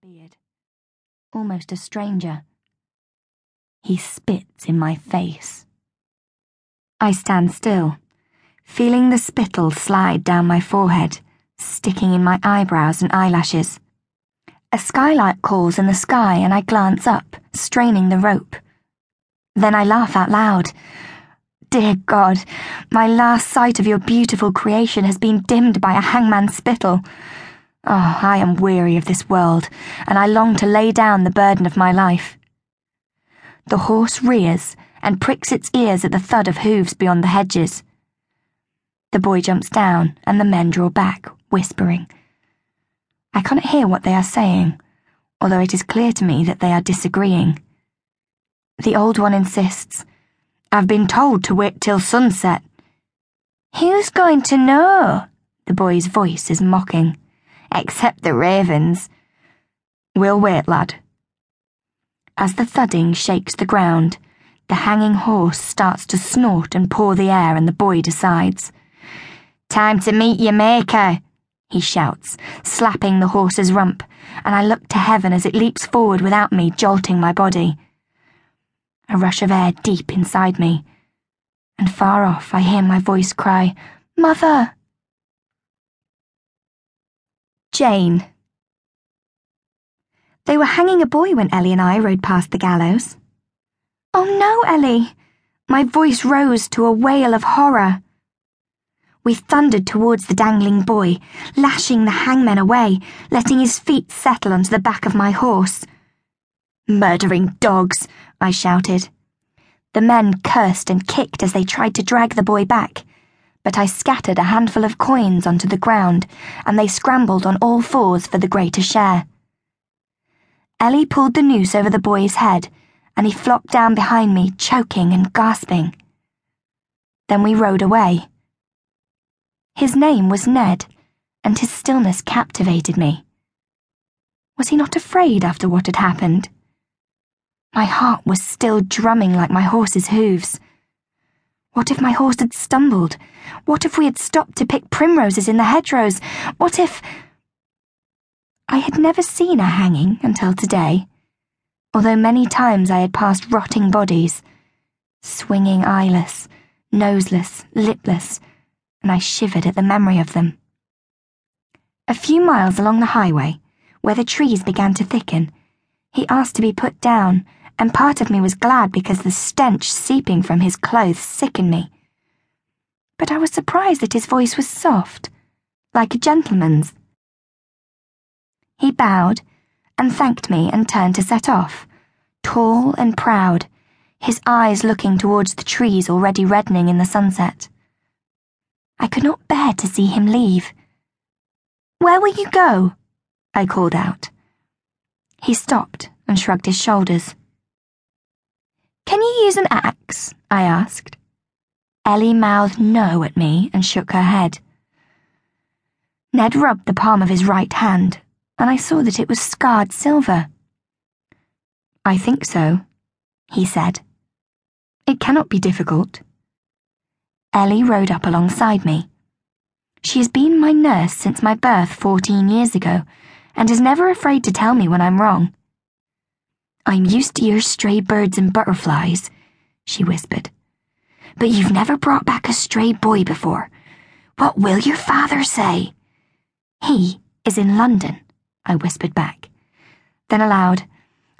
beard, almost a stranger. He spits in my face. I stand still, feeling the spittle slide down my forehead, sticking in my eyebrows and eyelashes. A skylight calls in the sky, and I glance up, straining the rope. Then I laugh out loud. Dear God, my last sight of your beautiful creation has been dimmed by a hangman's spittle. Oh, I am weary of this world, and I long to lay down the burden of my life. The horse rears and pricks its ears at the thud of hooves beyond the hedges. The boy jumps down, and the men draw back, whispering. I cannot hear what they are saying, although it is clear to me that they are disagreeing. The old one insists, I've been told to wait till sunset. Who's going to know? The boy's voice is mocking. Except the ravens. We'll wait, lad. As the thudding shakes the ground, the hanging horse starts to snort and paw the air, and the boy decides. Time to meet your maker, he shouts, slapping the horse's rump, and I look to heaven as it leaps forward without me, jolting my body. A rush of air deep inside me, and far off I hear my voice cry, Mother! Jane. They were hanging a boy when Ellie and I rode past the gallows. Oh no, Ellie! My voice rose to a wail of horror. We thundered towards the dangling boy, lashing the hangman away, letting his feet settle onto the back of my horse. Murdering dogs, I shouted. The men cursed and kicked as they tried to drag the boy back, but I scattered a handful of coins onto the ground, and they scrambled on all fours for the greater share. Ellie pulled the noose over the boy's head, and he flopped down behind me, choking and gasping. Then we rode away. His name was Ned, and his stillness captivated me. Was he not afraid after what had happened? My heart was still drumming like my horse's hooves. What if my horse had stumbled? What if we had stopped to pick primroses in the hedgerows? What if. I had never seen a hanging until today, although many times I had passed rotting bodies, swinging eyeless, noseless, lipless and I shivered at the memory of them. A few miles along the highway, where the trees began to thicken, he asked to be put down, and part of me was glad because the stench seeping from his clothes sickened me. But I was surprised that his voice was soft, like a gentleman's. He bowed and thanked me and turned to set off, tall and proud, his eyes looking towards the trees already reddening in the sunset. I could not bear to see him leave. Where will you go? I called out. He stopped and shrugged his shoulders. Can you use an axe? I asked. Ellie mouthed no at me and shook her head. Ned rubbed the palm of his right hand, and I saw that it was scarred silver. I think so, he said. It cannot be difficult. Ellie rode up alongside me. She has been my nurse since my birth 14 years ago and is never afraid to tell me when I'm wrong. I'm used to your stray birds and butterflies, she whispered. But you've never brought back a stray boy before. What will your father say? He is in London, I whispered back. Then aloud,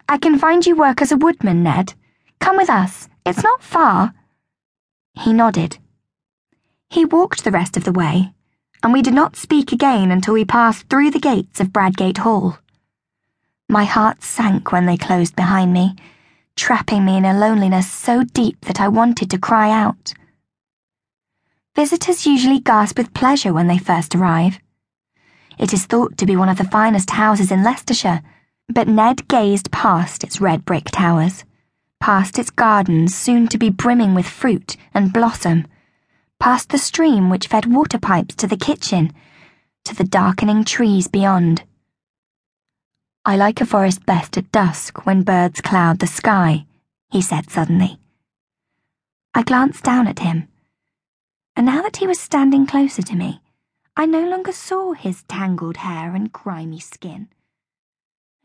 I can find you work as a woodman, Ned. Come with us. It's not far. He nodded. He walked the rest of the way, and we did not speak again until we passed through the gates of Bradgate Hall. My heart sank when they closed behind me, trapping me in a loneliness so deep that I wanted to cry out. Visitors usually gasp with pleasure when they first arrive. It is thought to be one of the finest houses in Leicestershire, but Ned gazed past its red brick towers, past its gardens soon to be brimming with fruit and blossom past the stream which fed water pipes to the kitchen, to the darkening trees beyond. I like a forest best at dusk when birds cloud the sky, he said suddenly. I glanced down at him, and now that he was standing closer to me, I no longer saw his tangled hair and grimy skin.